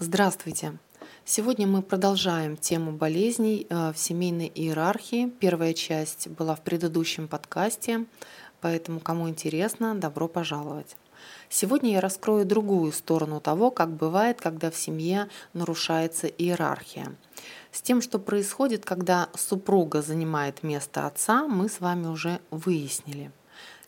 Здравствуйте! Сегодня мы продолжаем тему болезней э, в семейной иерархии. Первая часть была в предыдущем подкасте, поэтому кому интересно, добро пожаловать. Сегодня я раскрою другую сторону того, как бывает, когда в семье нарушается иерархия. С тем, что происходит, когда супруга занимает место отца, мы с вами уже выяснили –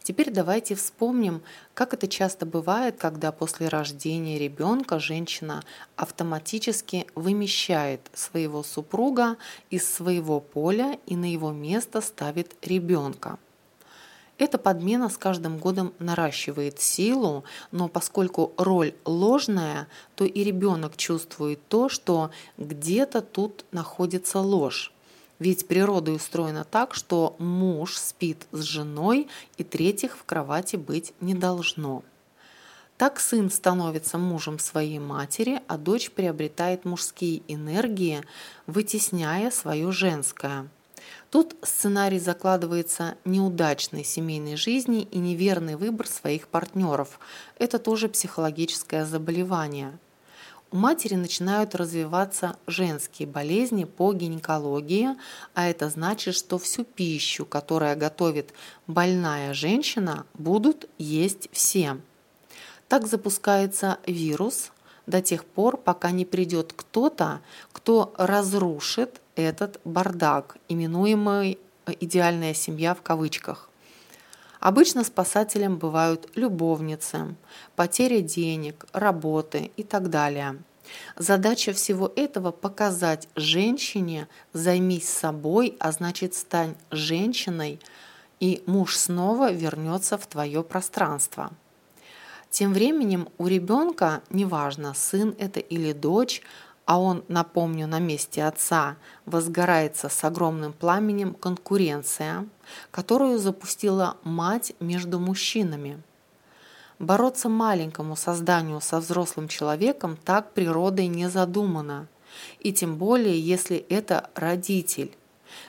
Теперь давайте вспомним, как это часто бывает, когда после рождения ребенка женщина автоматически вымещает своего супруга из своего поля и на его место ставит ребенка. Эта подмена с каждым годом наращивает силу, но поскольку роль ложная, то и ребенок чувствует то, что где-то тут находится ложь. Ведь природа устроена так, что муж спит с женой, и третьих в кровати быть не должно. Так сын становится мужем своей матери, а дочь приобретает мужские энергии, вытесняя свое женское. Тут сценарий закладывается неудачной семейной жизни и неверный выбор своих партнеров. Это тоже психологическое заболевание – у матери начинают развиваться женские болезни по гинекологии, а это значит, что всю пищу, которая готовит больная женщина, будут есть все. Так запускается вирус до тех пор, пока не придет кто-то, кто разрушит этот бардак, именуемый «идеальная семья» в кавычках. Обычно спасателем бывают любовницы, потеря денег, работы и так далее. Задача всего этого – показать женщине «займись собой», а значит «стань женщиной», и муж снова вернется в твое пространство. Тем временем у ребенка, неважно, сын это или дочь, а он, напомню, на месте отца, возгорается с огромным пламенем конкуренция, которую запустила мать между мужчинами. Бороться маленькому созданию со взрослым человеком так природой не задумано. И тем более, если это родитель.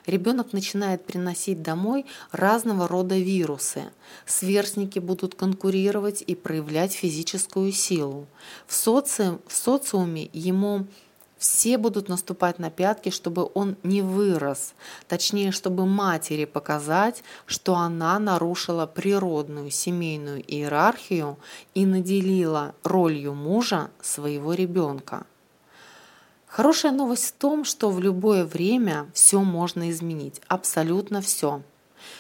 Ребенок начинает приносить домой разного рода вирусы. Сверстники будут конкурировать и проявлять физическую силу. В, соци... в социуме ему все будут наступать на пятки, чтобы он не вырос. Точнее, чтобы матери показать, что она нарушила природную семейную иерархию и наделила ролью мужа своего ребенка. Хорошая новость в том, что в любое время все можно изменить, абсолютно все.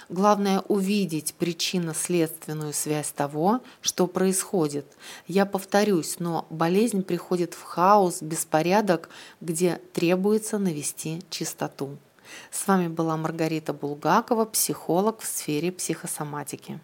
Главное увидеть причинно-следственную связь того, что происходит. Я повторюсь, но болезнь приходит в хаос, беспорядок, где требуется навести чистоту. С вами была Маргарита Булгакова, психолог в сфере психосоматики.